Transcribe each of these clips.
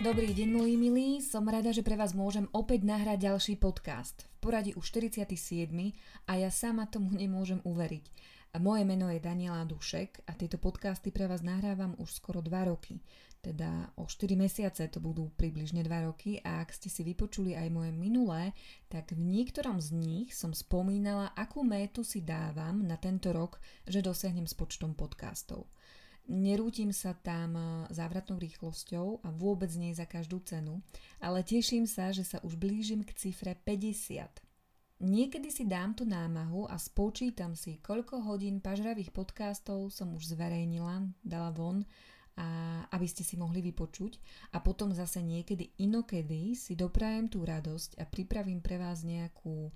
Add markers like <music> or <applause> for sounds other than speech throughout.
Dobrý deň, moji milí. Som rada, že pre vás môžem opäť nahrať ďalší podcast. V poradí už 47. a ja sama tomu nemôžem uveriť. Moje meno je Daniela Dušek a tieto podcasty pre vás nahrávam už skoro 2 roky. Teda o 4 mesiace to budú približne 2 roky a ak ste si vypočuli aj moje minulé, tak v niektorom z nich som spomínala, akú métu si dávam na tento rok, že dosiahnem s počtom podcastov. Nerútim sa tam e, závratnou rýchlosťou a vôbec nie za každú cenu, ale teším sa, že sa už blížim k cifre 50. Niekedy si dám tú námahu a spočítam si, koľko hodín pažravých podcastov som už zverejnila, dala von, a aby ste si mohli vypočuť a potom zase niekedy inokedy si doprajem tú radosť a pripravím pre vás nejakú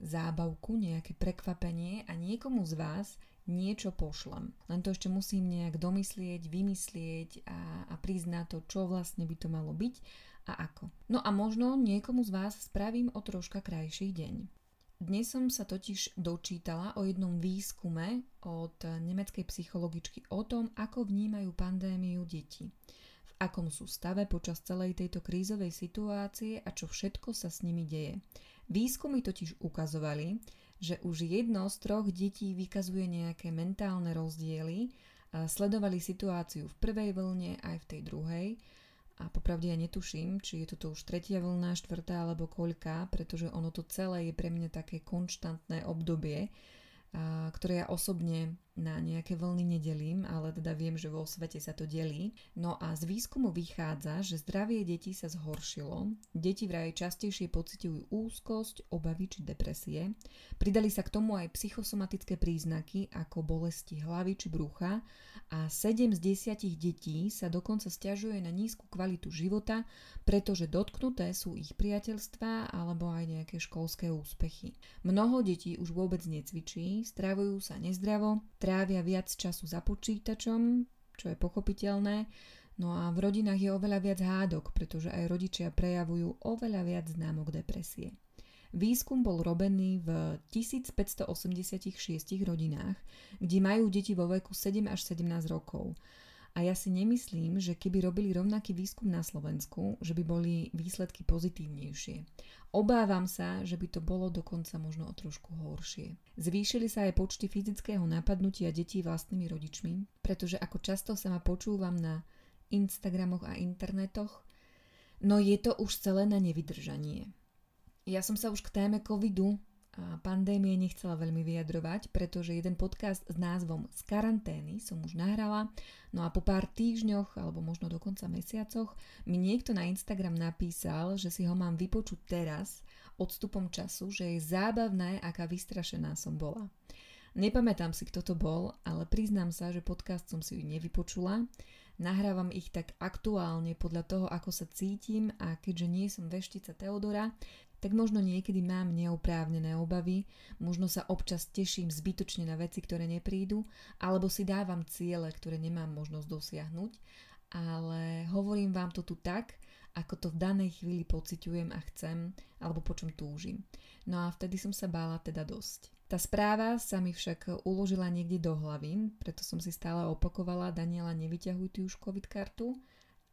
zábavku, nejaké prekvapenie a niekomu z vás niečo pošlem. Len to ešte musím nejak domyslieť, vymyslieť a, a prísť na to, čo vlastne by to malo byť a ako. No a možno niekomu z vás spravím o troška krajší deň. Dnes som sa totiž dočítala o jednom výskume od nemeckej psychologičky o tom, ako vnímajú pandémiu deti v akom sú stave počas celej tejto krízovej situácie a čo všetko sa s nimi deje. Výskumy totiž ukazovali, že už jedno z troch detí vykazuje nejaké mentálne rozdiely, sledovali situáciu v prvej vlne aj v tej druhej a popravde ja netuším, či je toto už tretia vlna, štvrtá alebo koľká, pretože ono to celé je pre mňa také konštantné obdobie, ktoré ja osobne na nejaké vlny nedelím, ale teda viem, že vo svete sa to delí. No a z výskumu vychádza, že zdravie detí sa zhoršilo. Deti vraj častejšie pociťujú úzkosť, obavy či depresie. Pridali sa k tomu aj psychosomatické príznaky ako bolesti hlavy či brucha a 7 z 10 detí sa dokonca stiažuje na nízku kvalitu života, pretože dotknuté sú ich priateľstvá alebo aj nejaké školské úspechy. Mnoho detí už vôbec necvičí, stravujú sa nezdravo, trávia viac času za počítačom, čo je pochopiteľné, no a v rodinách je oveľa viac hádok, pretože aj rodičia prejavujú oveľa viac známok depresie. Výskum bol robený v 1586 rodinách, kde majú deti vo veku 7 až 17 rokov a ja si nemyslím, že keby robili rovnaký výskum na Slovensku, že by boli výsledky pozitívnejšie. Obávam sa, že by to bolo dokonca možno o trošku horšie. Zvýšili sa aj počty fyzického napadnutia detí vlastnými rodičmi, pretože ako často sa ma počúvam na Instagramoch a internetoch, no je to už celé na nevydržanie. Ja som sa už k téme covidu pandémie nechcela veľmi vyjadrovať, pretože jeden podcast s názvom Z karantény som už nahrala, no a po pár týždňoch alebo možno dokonca mesiacoch mi niekto na Instagram napísal, že si ho mám vypočuť teraz odstupom času, že je zábavné, aká vystrašená som bola. Nepamätám si, kto to bol, ale priznám sa, že podcast som si nevypočula. Nahrávam ich tak aktuálne podľa toho, ako sa cítim a keďže nie som veštica Teodora, tak možno niekedy mám neoprávnené obavy, možno sa občas teším zbytočne na veci, ktoré neprídu, alebo si dávam ciele, ktoré nemám možnosť dosiahnuť, ale hovorím vám to tu tak, ako to v danej chvíli pociťujem a chcem, alebo po čom túžim. No a vtedy som sa bála teda dosť. Tá správa sa mi však uložila niekde do hlavy, preto som si stále opakovala Daniela nevyťahuj ty už COVID kartu,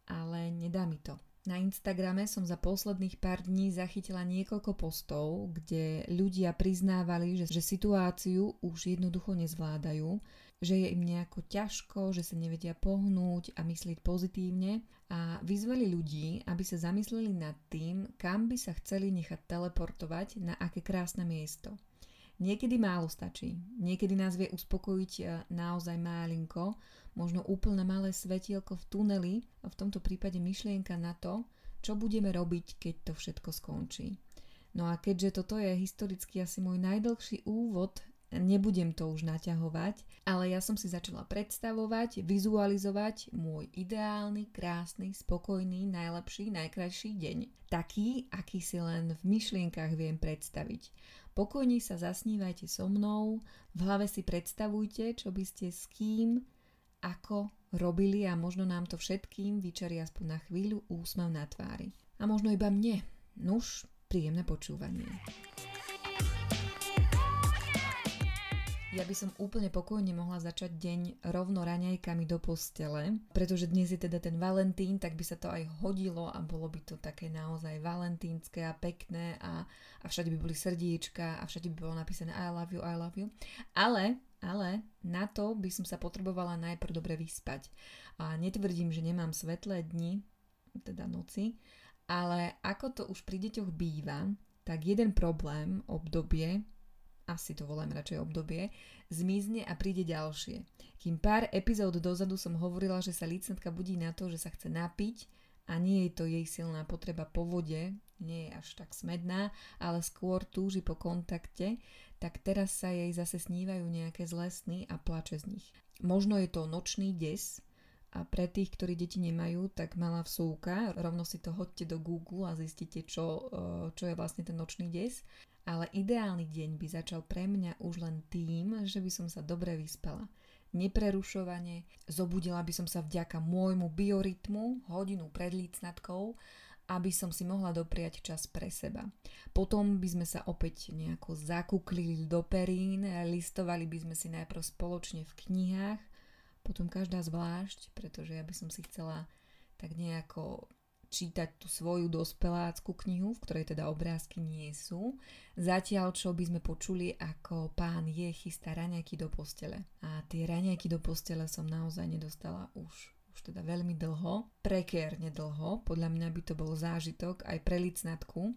ale nedá mi to. Na Instagrame som za posledných pár dní zachytila niekoľko postov, kde ľudia priznávali, že, že situáciu už jednoducho nezvládajú, že je im nejako ťažko, že sa nevedia pohnúť a myslieť pozitívne a vyzvali ľudí, aby sa zamysleli nad tým, kam by sa chceli nechať teleportovať na aké krásne miesto. Niekedy málo stačí. Niekedy nás vie uspokojiť e, naozaj málinko, možno úplne malé svetielko v tuneli, v tomto prípade myšlienka na to, čo budeme robiť, keď to všetko skončí. No a keďže toto je historicky asi môj najdlhší úvod nebudem to už naťahovať, ale ja som si začala predstavovať, vizualizovať môj ideálny, krásny, spokojný, najlepší, najkrajší deň. Taký, aký si len v myšlienkach viem predstaviť. Pokojne sa zasnívajte so mnou, v hlave si predstavujte, čo by ste s kým, ako robili a možno nám to všetkým vyčarí aspoň na chvíľu úsmev na tvári. A možno iba mne. Nuž, príjemné počúvanie. Ja by som úplne pokojne mohla začať deň rovno raňajkami do postele, pretože dnes je teda ten Valentín, tak by sa to aj hodilo a bolo by to také naozaj valentínske a pekné a, a všade by boli srdiečka a všade by bolo napísané I love you, I love you. Ale, ale na to by som sa potrebovala najprv dobre vyspať. A netvrdím, že nemám svetlé dni, teda noci, ale ako to už pri deťoch býva, tak jeden problém, obdobie, asi to volám radšej obdobie, zmizne a príde ďalšie. Kým pár epizód dozadu som hovorila, že sa licnatka budí na to, že sa chce napiť a nie je to jej silná potreba po vode, nie je až tak smedná, ale skôr túži po kontakte, tak teraz sa jej zase snívajú nejaké zlé sny a plače z nich. Možno je to nočný des, a pre tých, ktorí deti nemajú, tak malá vsúka, rovno si to hodte do Google a zistíte, čo, čo je vlastne ten nočný des ale ideálny deň by začal pre mňa už len tým, že by som sa dobre vyspala. Neprerušovane, zobudila by som sa vďaka môjmu biorytmu hodinu pred lícnatkou, aby som si mohla dopriať čas pre seba. Potom by sme sa opäť nejako zakúklili do perín, listovali by sme si najprv spoločne v knihách, potom každá zvlášť, pretože ja by som si chcela tak nejako čítať tú svoju dospelácku knihu, v ktorej teda obrázky nie sú. Zatiaľ, čo by sme počuli, ako pán je chystá raňajky do postele. A tie raňajky do postele som naozaj nedostala už už teda veľmi dlho, prekérne dlho, podľa mňa by to bol zážitok aj pre licnatku,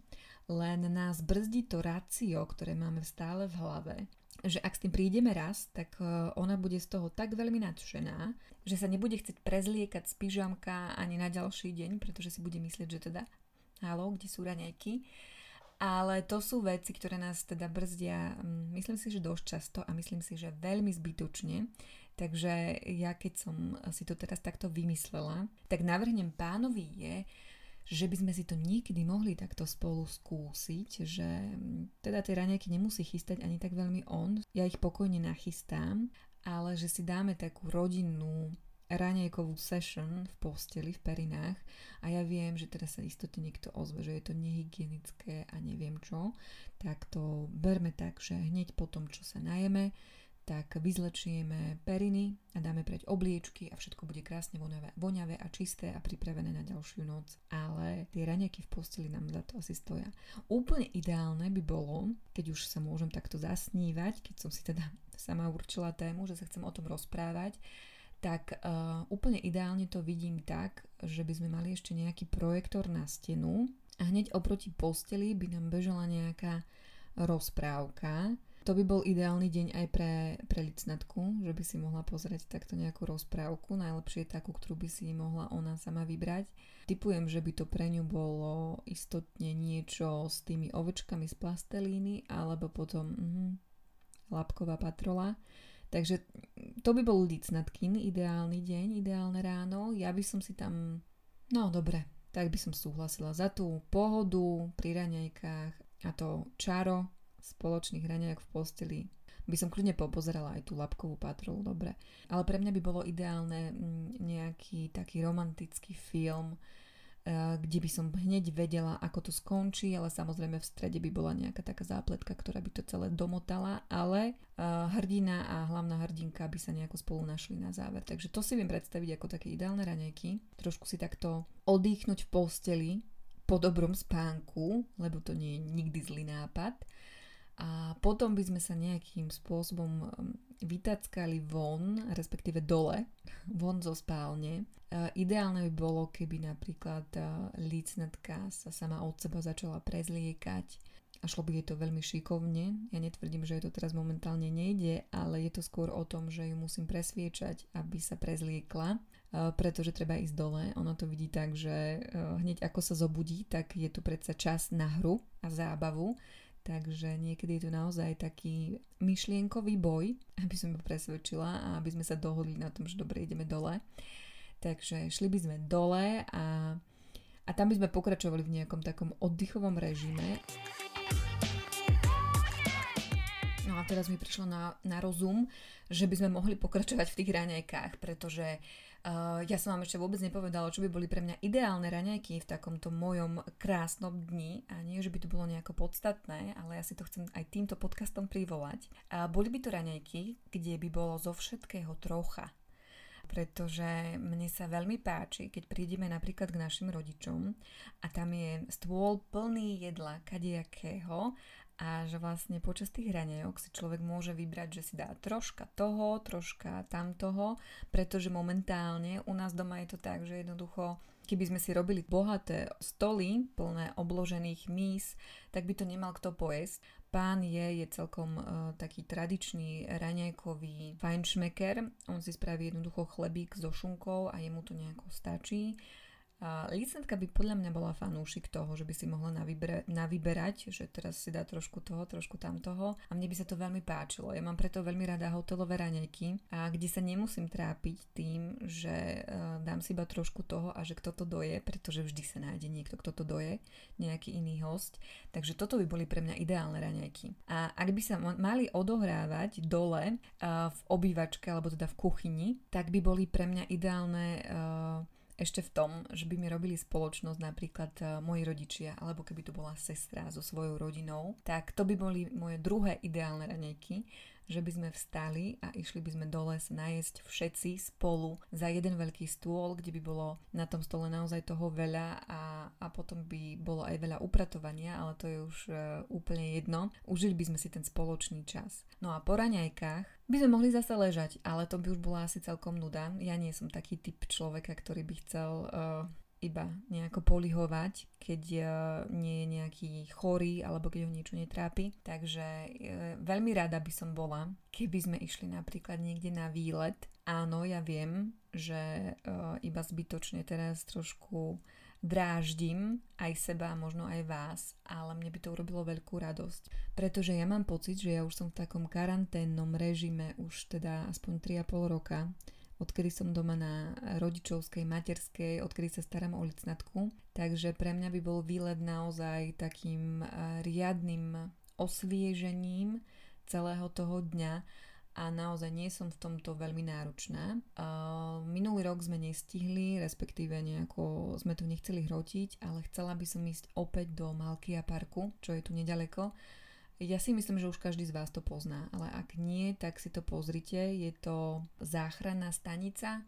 len nás brzdí to racio, ktoré máme stále v hlave že ak s tým prídeme raz, tak e, ona bude z toho tak veľmi nadšená, že sa nebude chcieť prezliekať z pyžamka ani na ďalší deň, pretože si bude myslieť, že teda halo, kde sú raňajky. Ale to sú veci, ktoré nás teda brzdia, mm, myslím si, že dosť často a myslím si, že veľmi zbytočne. Takže ja keď som si to teraz takto vymyslela, tak navrhnem pánovi je, že by sme si to niekedy mohli takto spolu skúsiť, že mm, teda tie raňajky nemusí chystať ani tak veľmi on, ja ich pokojne nachystám, ale že si dáme takú rodinnú raňajkovú session v posteli, v perinách. A ja viem, že teraz sa istotne niekto ozve, že je to nehygienické a neviem čo, tak to berme tak, že hneď po tom, čo sa najeme, tak vyzlečieme periny a dáme preť obliečky a všetko bude krásne voňavé, voňavé a čisté a pripravené na ďalšiu noc. Ale tie raňaky v posteli nám za to asi stoja. Úplne ideálne by bolo, keď už sa môžem takto zasnívať, keď som si teda <laughs> sama určila tému, že sa chcem o tom rozprávať, tak uh, úplne ideálne to vidím tak, že by sme mali ešte nejaký projektor na stenu a hneď oproti posteli by nám bežala nejaká rozprávka, to by bol ideálny deň aj pre, pre licnatku, že by si mohla pozrieť takto nejakú rozprávku, najlepšie takú, ktorú by si mohla ona sama vybrať. Typujem, že by to pre ňu bolo istotne niečo s tými ovečkami z plastelíny, alebo potom uh, labková patrola. Takže to by bol licnatkin, ideálny deň, ideálne ráno. Ja by som si tam, no dobre, tak by som súhlasila za tú pohodu pri raňajkách a to čaro, spoločných hraniach v posteli by som kľudne popozerala aj tú labkovú patrolu, dobre. Ale pre mňa by bolo ideálne mm, nejaký taký romantický film, eh, kde by som hneď vedela, ako to skončí, ale samozrejme v strede by bola nejaká taká zápletka, ktorá by to celé domotala, ale eh, hrdina a hlavná hrdinka by sa nejako spolu našli na záver. Takže to si viem predstaviť ako také ideálne raňajky. Trošku si takto oddychnúť v posteli po dobrom spánku, lebo to nie je nikdy zlý nápad a potom by sme sa nejakým spôsobom um, vytackali von, respektíve dole, von zo spálne. Ideálne by bolo, keby napríklad lícnatka sa sama od seba začala prezliekať a šlo by jej to veľmi šikovne. Ja netvrdím, že je to teraz momentálne nejde, ale je to skôr o tom, že ju musím presviečať, aby sa prezliekla, pretože treba ísť dole. Ona to vidí tak, že hneď ako sa zobudí, tak je tu predsa čas na hru a zábavu Takže niekedy je tu naozaj taký myšlienkový boj, aby som ho presvedčila a aby sme sa dohodli na tom, že dobre, ideme dole. Takže šli by sme dole a, a tam by sme pokračovali v nejakom takom oddychovom režime. No a teraz mi prišlo na, na rozum, že by sme mohli pokračovať v tých raňajkách, pretože Uh, ja som vám ešte vôbec nepovedala, čo by boli pre mňa ideálne raňajky v takomto mojom krásnom dni a nie, že by to bolo nejako podstatné, ale ja si to chcem aj týmto podcastom privolať. Uh, boli by to raňajky, kde by bolo zo všetkého trocha pretože mne sa veľmi páči, keď prídeme napríklad k našim rodičom a tam je stôl plný jedla kadejakého a že vlastne počas tých hranejok si človek môže vybrať, že si dá troška toho, troška tamtoho, pretože momentálne u nás doma je to tak, že jednoducho keby sme si robili bohaté stoly plné obložených mís, tak by to nemal kto pojesť. Pán je, je celkom uh, taký tradičný raňajkový fajnšmeker. On si spraví jednoducho chlebík so šunkou a jemu to nejako stačí. A licentka by podľa mňa bola fanúšik toho, že by si mohla navybere, navyberať, že teraz si dá trošku toho, trošku tamtoho a mne by sa to veľmi páčilo. Ja mám preto veľmi rada hotelové raňajky, a kde sa nemusím trápiť tým, že uh, dám si iba trošku toho a že kto to doje, pretože vždy sa nájde niekto, kto to doje, nejaký iný host. Takže toto by boli pre mňa ideálne raňajky. A ak by sa mali odohrávať dole uh, v obývačke alebo teda v kuchyni, tak by boli pre mňa ideálne uh, ešte v tom, že by mi robili spoločnosť napríklad uh, moji rodičia, alebo keby tu bola sestra so svojou rodinou, tak to by boli moje druhé ideálne raňajky, že by sme vstali a išli by sme dole sa najesť všetci spolu za jeden veľký stôl, kde by bolo na tom stole naozaj toho veľa a, a potom by bolo aj veľa upratovania, ale to je už uh, úplne jedno. Užili by sme si ten spoločný čas. No a po raňajkách by sme mohli zase ležať, ale to by už bola asi celkom nuda. Ja nie som taký typ človeka, ktorý by chcel uh, iba nejako polihovať, keď uh, nie je nejaký chorý alebo keď ho niečo netrápi. Takže uh, veľmi rada by som bola, keby sme išli napríklad niekde na výlet. Áno, ja viem, že uh, iba zbytočne teraz trošku dráždim aj seba, možno aj vás, ale mne by to urobilo veľkú radosť. Pretože ja mám pocit, že ja už som v takom karanténnom režime už teda aspoň 3,5 roka odkedy som doma na rodičovskej, materskej, odkedy sa starám o licnatku. Takže pre mňa by bol výlet naozaj takým riadnym osviežením celého toho dňa a naozaj nie som v tomto veľmi náročná. minulý rok sme nestihli, respektíve nejako sme to nechceli hrotiť, ale chcela by som ísť opäť do Malkia parku, čo je tu nedaleko ja si myslím, že už každý z vás to pozná, ale ak nie, tak si to pozrite. Je to záchranná stanica.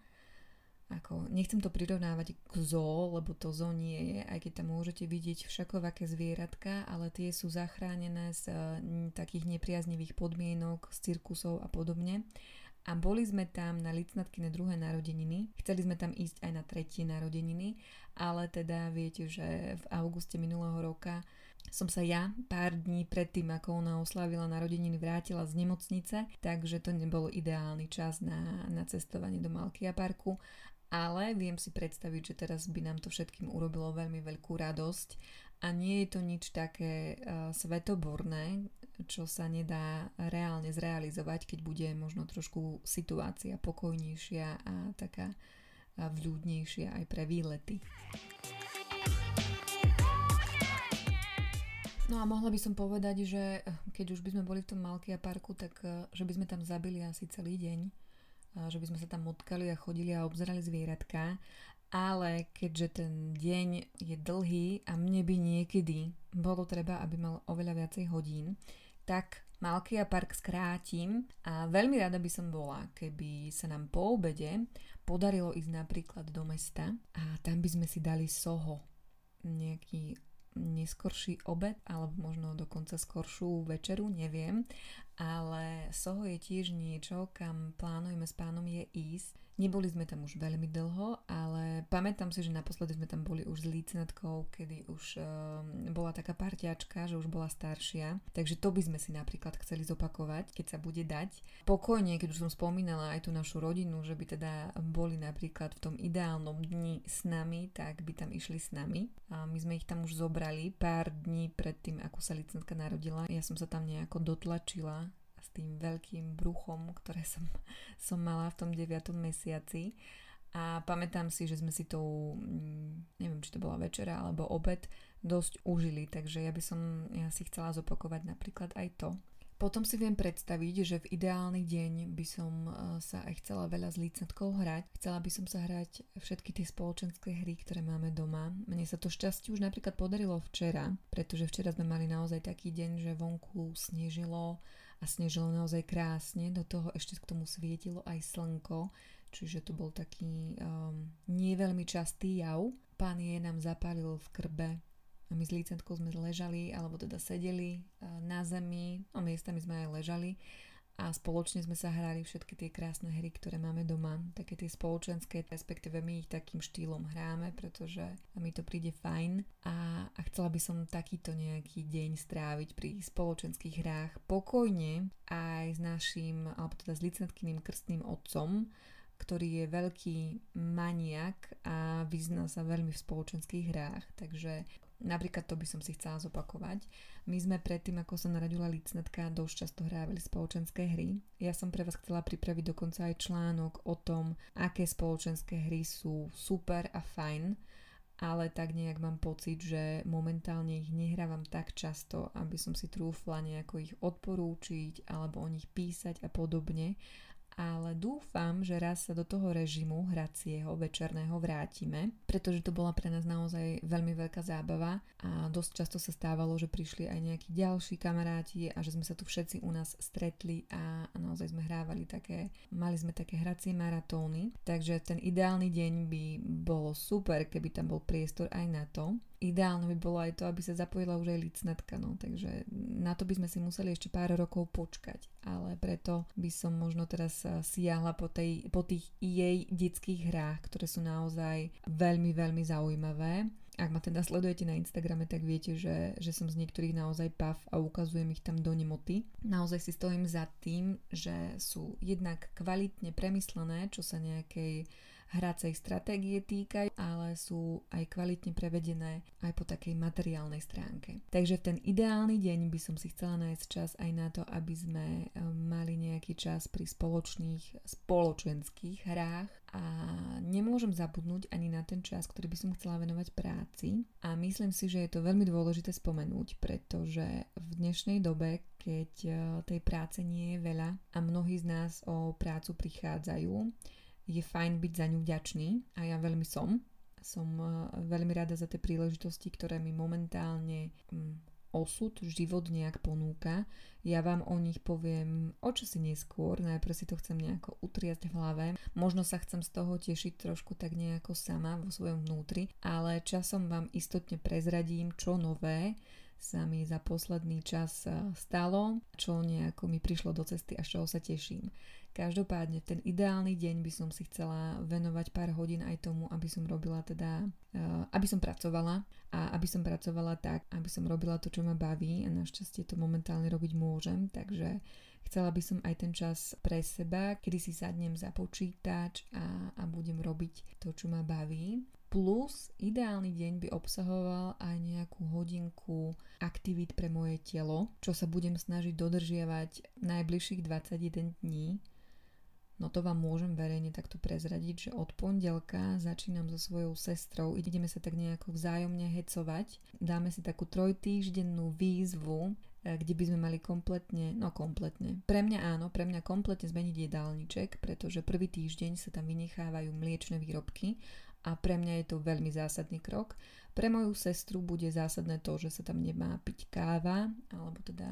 Ako, nechcem to prirovnávať k zoo, lebo to zoo nie je, aj keď tam môžete vidieť všakovaké zvieratka, ale tie sú zachránené z m, takých nepriaznivých podmienok, z cirkusov a podobne. A boli sme tam na licnatky na druhé narodeniny. Chceli sme tam ísť aj na tretie narodeniny, ale teda viete, že v auguste minulého roka som sa ja pár dní predtým, ako ona oslávila narodeniny, vrátila z nemocnice, takže to nebol ideálny čas na, na cestovanie do Malkia parku, ale viem si predstaviť, že teraz by nám to všetkým urobilo veľmi veľkú radosť a nie je to nič také uh, svetoborné, čo sa nedá reálne zrealizovať, keď bude možno trošku situácia pokojnejšia a taká vľúdnejšia aj pre výlety. No a mohla by som povedať, že eh, keď už by sme boli v tom Malkia parku, tak eh, že by sme tam zabili asi celý deň, že by sme sa tam motkali a chodili a obzerali zvieratka, ale keďže ten deň je dlhý a mne by niekedy bolo treba, aby mal oveľa viacej hodín, tak Malkia Park skrátim a veľmi rada by som bola, keby sa nám po obede podarilo ísť napríklad do mesta a tam by sme si dali soho, nejaký neskorší obed alebo možno dokonca skoršiu večeru, neviem. Ale Soho je tiež niečo, kam plánujeme s pánom je ísť Neboli sme tam už veľmi dlho, ale pamätám si, že naposledy sme tam boli už s lícnatkou, kedy už um, bola taká parťačka, že už bola staršia. Takže to by sme si napríklad chceli zopakovať, keď sa bude dať. Pokojne, keď už som spomínala aj tú našu rodinu, že by teda boli napríklad v tom ideálnom dni s nami, tak by tam išli s nami. A my sme ich tam už zobrali pár dní pred tým, ako sa lícnatka narodila. Ja som sa tam nejako dotlačila tým veľkým bruchom, ktoré som, <laughs> som mala v tom 9. mesiaci. A pamätám si, že sme si to, mm, neviem, či to bola večera alebo obed, dosť užili, takže ja by som ja si chcela zopakovať napríklad aj to. Potom si viem predstaviť, že v ideálny deň by som e, sa aj chcela veľa s lícnatkou hrať. Chcela by som sa hrať všetky tie spoločenské hry, ktoré máme doma. Mne sa to šťastie už napríklad podarilo včera, pretože včera sme mali naozaj taký deň, že vonku snežilo a snežilo naozaj krásne. Do toho ešte k tomu svietilo aj slnko, čiže to bol taký um, nie veľmi častý jav. Pán je nám zapálil v krbe a my s lícentkou sme ležali, alebo teda sedeli na zemi, no miestami sme aj ležali a spoločne sme sa hrali všetky tie krásne hry, ktoré máme doma. Také tie spoločenské, respektíve my ich takým štýlom hráme, pretože mi to príde fajn a, a chcela by som takýto nejaký deň stráviť pri spoločenských hrách pokojne aj s našim, alebo teda s licentkyným krstným otcom, ktorý je veľký maniak a vyzná sa veľmi v spoločenských hrách, takže Napríklad to by som si chcela zopakovať. My sme predtým, ako sa narodila licnetka, dosť často hrávali spoločenské hry. Ja som pre vás chcela pripraviť dokonca aj článok o tom, aké spoločenské hry sú super a fajn, ale tak nejak mám pocit, že momentálne ich nehrávam tak často, aby som si trúfla nejako ich odporúčiť alebo o nich písať a podobne ale dúfam, že raz sa do toho režimu hracieho večerného vrátime, pretože to bola pre nás naozaj veľmi veľká zábava a dosť často sa stávalo, že prišli aj nejakí ďalší kamaráti a že sme sa tu všetci u nás stretli a, naozaj sme hrávali také, mali sme také hracie maratóny, takže ten ideálny deň by bolo super, keby tam bol priestor aj na to. Ideálne by bolo aj to, aby sa zapojila už aj licnatka, no, takže na to by sme si museli ešte pár rokov počkať, ale preto by som možno teraz siahla po, tej, po tých jej detských hrách, ktoré sú naozaj veľmi, veľmi zaujímavé. Ak ma teda sledujete na Instagrame, tak viete, že, že som z niektorých naozaj pav a ukazujem ich tam do nemoty. Naozaj si stojím za tým, že sú jednak kvalitne premyslené, čo sa nejakej hracej stratégie týkajú, ale sú aj kvalitne prevedené aj po takej materiálnej stránke. Takže v ten ideálny deň by som si chcela nájsť čas aj na to, aby sme e, mali nejaký čas pri spoločných spoločenských hrách a nemôžem zabudnúť ani na ten čas, ktorý by som chcela venovať práci a myslím si, že je to veľmi dôležité spomenúť, pretože v dnešnej dobe, keď e, tej práce nie je veľa a mnohí z nás o prácu prichádzajú, je fajn byť za ňu vďačný a ja veľmi som. Som eh, veľmi rada za tie príležitosti, ktoré mi momentálne mm, osud, život nejak ponúka. Ja vám o nich poviem o čosi neskôr, najprv si to chcem nejako utriasť v hlave. Možno sa chcem z toho tešiť trošku tak nejako sama vo svojom vnútri, ale časom vám istotne prezradím, čo nové sa mi za posledný čas eh, stalo, čo nejako mi prišlo do cesty a z čoho sa teším. Každopádne ten ideálny deň by som si chcela venovať pár hodín aj tomu, aby som robila teda, uh, aby som pracovala a aby som pracovala tak, aby som robila to, čo ma baví a našťastie to momentálne robiť môžem, takže chcela by som aj ten čas pre seba, kedy si sadnem za počítač a, a budem robiť to, čo ma baví. Plus ideálny deň by obsahoval aj nejakú hodinku aktivít pre moje telo, čo sa budem snažiť dodržiavať najbližších 21 dní No to vám môžem verejne takto prezradiť, že od pondelka začínam so svojou sestrou, ideme sa tak nejako vzájomne hecovať. Dáme si takú trojtýždennú výzvu, e, kde by sme mali kompletne, no kompletne, pre mňa áno, pre mňa kompletne zmeniť jedálniček, pretože prvý týždeň sa tam vynechávajú mliečne výrobky a pre mňa je to veľmi zásadný krok. Pre moju sestru bude zásadné to, že sa tam nemá piť káva, alebo teda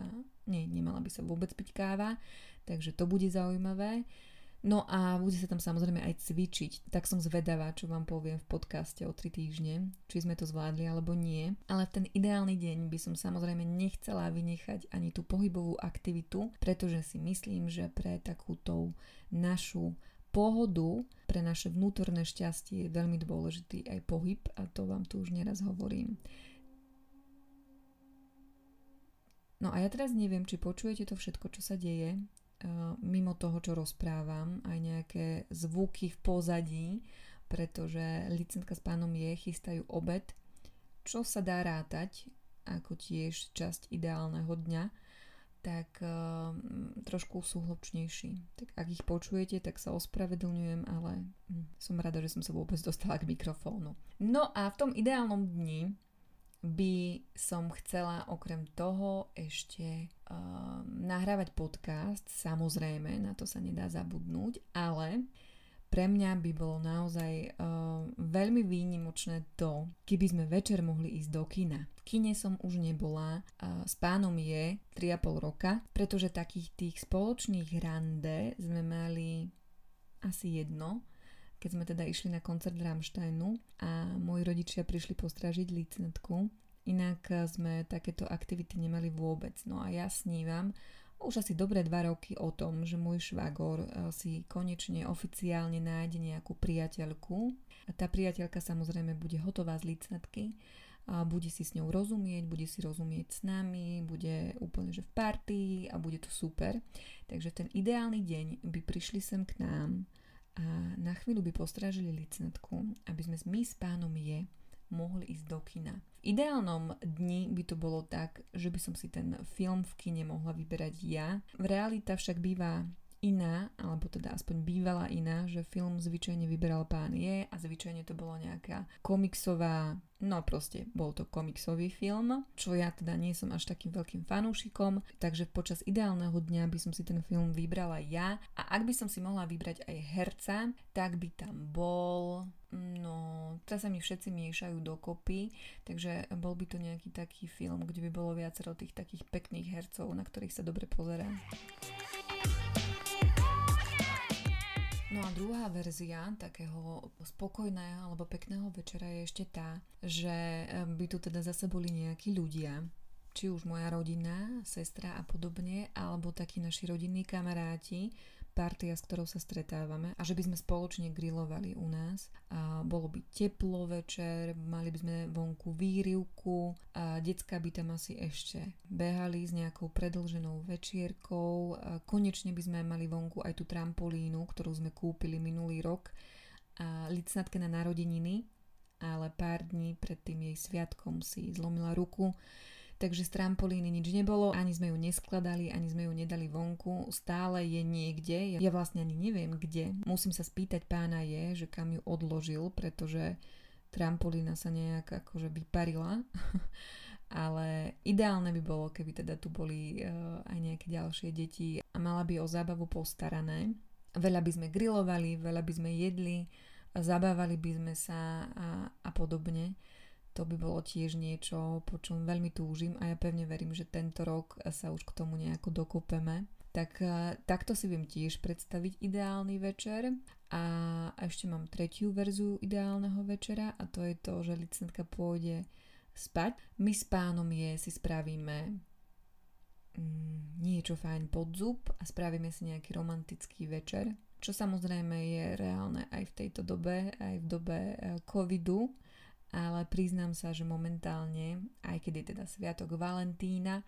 nie, nemala by sa vôbec piť káva, takže to bude zaujímavé. No a bude sa tam samozrejme aj cvičiť, tak som zvedavá, čo vám poviem v podcaste o 3 týždne, či sme to zvládli alebo nie. Ale v ten ideálny deň by som samozrejme nechcela vynechať ani tú pohybovú aktivitu, pretože si myslím, že pre takúto našu pohodu, pre naše vnútorné šťastie je veľmi dôležitý aj pohyb a to vám tu už neraz hovorím. No a ja teraz neviem, či počujete to všetko, čo sa deje, mimo toho, čo rozprávam, aj nejaké zvuky v pozadí, pretože licentka s pánom je, chystajú obed, čo sa dá rátať, ako tiež časť ideálneho dňa, tak uh, trošku sú hlbčnejší. Tak ak ich počujete, tak sa ospravedlňujem, ale hm, som rada, že som sa vôbec dostala k mikrofónu. No a v tom ideálnom dni by som chcela okrem toho ešte uh, nahrávať podcast, samozrejme, na to sa nedá zabudnúť, ale pre mňa by bolo naozaj uh, veľmi výnimočné to, keby sme večer mohli ísť do kina. V kine som už nebola, uh, s pánom je 3,5 roka, pretože takých tých spoločných rande sme mali asi jedno, keď sme teda išli na koncert Rammsteinu a moji rodičia prišli postražiť licnetku. Inak sme takéto aktivity nemali vôbec. No a ja snívam už asi dobré dva roky o tom, že môj švagor eh, si konečne oficiálne nájde nejakú priateľku. A tá priateľka samozrejme bude hotová z licnetky a bude si s ňou rozumieť, bude si rozumieť s nami, bude úplne že v partii a bude to super. Takže ten ideálny deň by prišli sem k nám a na chvíľu by postrážili licnetku, aby sme my s pánom je mohli ísť do kina. V ideálnom dni by to bolo tak, že by som si ten film v kine mohla vyberať ja. V realita však býva iná, alebo teda aspoň bývala iná, že film zvyčajne vyberal pán je a zvyčajne to bolo nejaká komiksová, no proste bol to komiksový film, čo ja teda nie som až takým veľkým fanúšikom, takže počas ideálneho dňa by som si ten film vybrala ja a ak by som si mohla vybrať aj herca, tak by tam bol No, teraz sa mi všetci miešajú dokopy, takže bol by to nejaký taký film, kde by bolo viacero tých takých pekných hercov, na ktorých sa dobre pozerá. No a druhá verzia takého spokojného alebo pekného večera je ešte tá, že by tu teda zase boli nejakí ľudia, či už moja rodina, sestra a podobne, alebo takí naši rodinní kamaráti, partia, s ktorou sa stretávame a že by sme spoločne grilovali u nás. A bolo by teplo večer, mali by sme vonku výrivku a decka by tam asi ešte behali s nejakou predlženou večierkou. A konečne by sme mali vonku aj tú trampolínu, ktorú sme kúpili minulý rok a licnatke na narodeniny, ale pár dní pred tým jej sviatkom si zlomila ruku takže z trampolíny nič nebolo, ani sme ju neskladali, ani sme ju nedali vonku, stále je niekde, ja vlastne ani neviem kde. Musím sa spýtať pána je, že kam ju odložil, pretože trampolína sa nejak akože vyparila. <laughs> ale ideálne by bolo, keby teda tu boli uh, aj nejaké ďalšie deti a mala by o zábavu postarané. Veľa by sme grilovali, veľa by sme jedli, zabávali by sme sa a, a podobne to by bolo tiež niečo, po čom veľmi túžim a ja pevne verím, že tento rok sa už k tomu nejako dokopeme. Tak e, takto si viem tiež predstaviť ideálny večer a ešte mám tretiu verziu ideálneho večera a to je to, že licentka pôjde spať. My s pánom je si spravíme mm, niečo fajn pod zub a spravíme si nejaký romantický večer, čo samozrejme je reálne aj v tejto dobe, aj v dobe e, covidu, ale priznám sa, že momentálne, aj keď je teda Sviatok Valentína,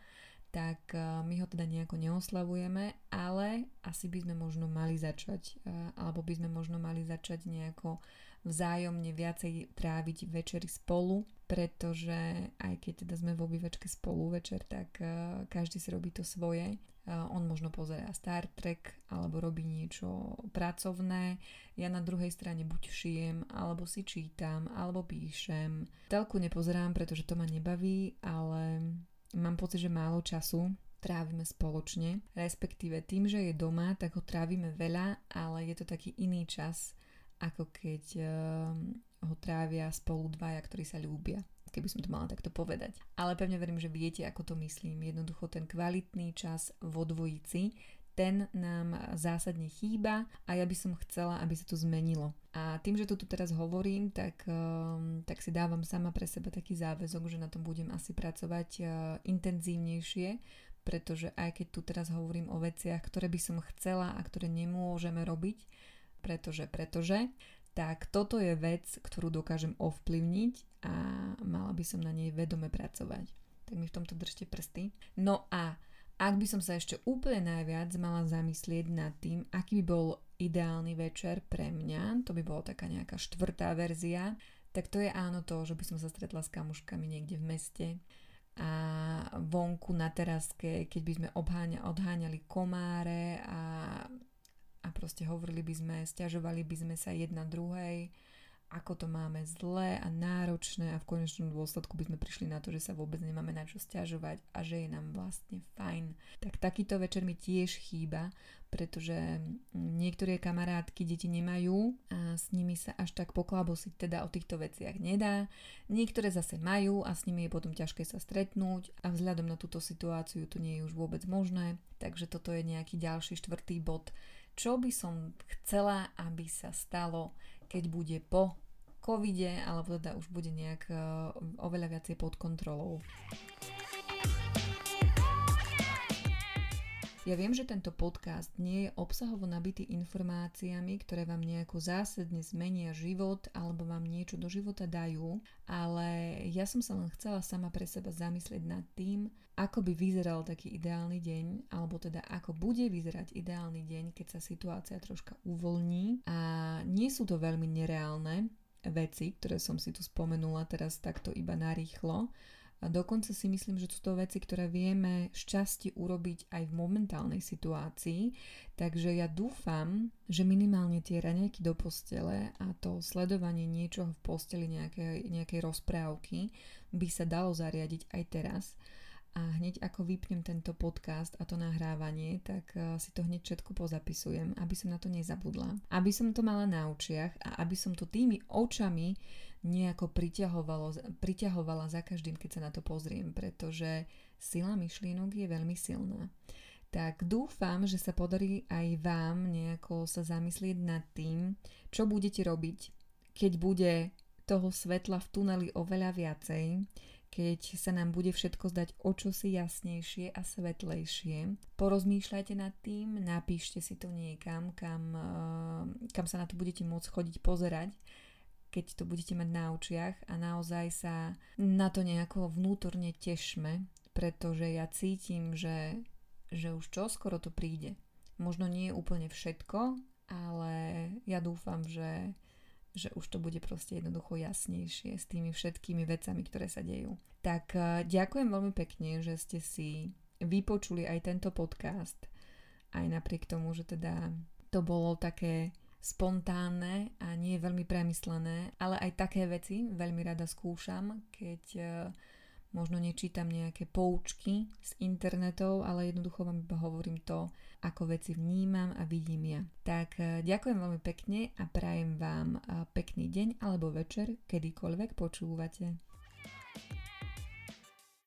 tak e, my ho teda nejako neoslavujeme, ale asi by sme možno mali začať, e, alebo by sme možno mali začať nejako vzájomne viacej tráviť večery spolu, pretože aj keď teda sme v obývačke spolu večer, tak e, každý si robí to svoje on možno pozerá Star Trek alebo robí niečo pracovné. Ja na druhej strane buď šijem, alebo si čítam, alebo píšem. Telku nepozerám, pretože to ma nebaví, ale mám pocit, že málo času trávime spoločne. Respektíve tým, že je doma, tak ho trávime veľa, ale je to taký iný čas, ako keď uh, ho trávia spolu dvaja, ktorí sa ľúbia keby som to mala takto povedať. Ale pevne verím, že viete, ako to myslím. Jednoducho ten kvalitný čas vo dvojici, ten nám zásadne chýba a ja by som chcela, aby sa to zmenilo. A tým, že to tu teraz hovorím, tak, um, tak si dávam sama pre seba taký záväzok, že na tom budem asi pracovať uh, intenzívnejšie, pretože aj keď tu teraz hovorím o veciach, ktoré by som chcela a ktoré nemôžeme robiť, pretože, pretože, tak toto je vec, ktorú dokážem ovplyvniť a mala by som na nej vedome pracovať. Tak mi v tomto držte prsty. No a ak by som sa ešte úplne najviac mala zamyslieť nad tým, aký by bol ideálny večer pre mňa, to by bola taká nejaká štvrtá verzia, tak to je áno to, že by som sa stretla s kamuškami niekde v meste a vonku na teraske, keď by sme obháňa, odháňali komáre a, a proste hovorili by sme, stiažovali by sme sa jedna druhej ako to máme zlé a náročné a v konečnom dôsledku by sme prišli na to, že sa vôbec nemáme na čo stiažovať a že je nám vlastne fajn. Tak takýto večer mi tiež chýba, pretože niektoré kamarátky deti nemajú a s nimi sa až tak poklabosiť teda o týchto veciach nedá. Niektoré zase majú a s nimi je potom ťažké sa stretnúť a vzhľadom na túto situáciu to nie je už vôbec možné. Takže toto je nejaký ďalší štvrtý bod, čo by som chcela, aby sa stalo keď bude po covide, alebo teda už bude nejak uh, oveľa viacej pod kontrolou. Ja viem, že tento podcast nie je obsahovo nabitý informáciami, ktoré vám nejako zásadne zmenia život alebo vám niečo do života dajú, ale ja som sa len chcela sama pre seba zamyslieť nad tým, ako by vyzeral taký ideálny deň, alebo teda ako bude vyzerať ideálny deň, keď sa situácia troška uvoľní. A nie sú to veľmi nereálne veci, ktoré som si tu spomenula teraz takto iba narýchlo, a dokonca si myslím, že sú to veci, ktoré vieme šťastie urobiť aj v momentálnej situácii. Takže ja dúfam, že minimálne tie raňajky do postele a to sledovanie niečoho v posteli, nejakej, nejakej rozprávky by sa dalo zariadiť aj teraz a hneď ako vypnem tento podcast a to nahrávanie, tak eh, si to hneď všetko pozapisujem, aby som na to nezabudla. Aby som to mala na očiach a aby som to tými očami nejako priťahovala za každým, keď sa na to pozriem, pretože sila myšlienok je veľmi silná. Tak dúfam, že sa podarí aj vám nejako sa zamyslieť nad tým, čo budete robiť, keď bude toho svetla v tuneli oveľa viacej, keď sa nám bude všetko zdať o čosi jasnejšie a svetlejšie. Porozmýšľajte nad tým, napíšte si to niekam, kam, eh, kam sa na to budete môcť chodiť pozerať, keď to budete mať na očiach a naozaj sa na to nejako vnútorne tešme, pretože ja cítim, že, že už čoskoro to príde. Možno nie úplne všetko, ale ja dúfam, že že už to bude proste jednoducho jasnejšie s tými všetkými vecami, ktoré sa dejú. Tak e, ďakujem veľmi pekne, že ste si vypočuli aj tento podcast, aj napriek tomu, že teda to bolo také spontánne a nie veľmi premyslené, ale aj také veci veľmi rada skúšam, keď uh, možno nečítam nejaké poučky z internetov, ale jednoducho vám iba hovorím to, ako veci vnímam a vidím ja. Tak e, ďakujem veľmi pekne a prajem vám e, pekný deň alebo večer, kedykoľvek počúvate.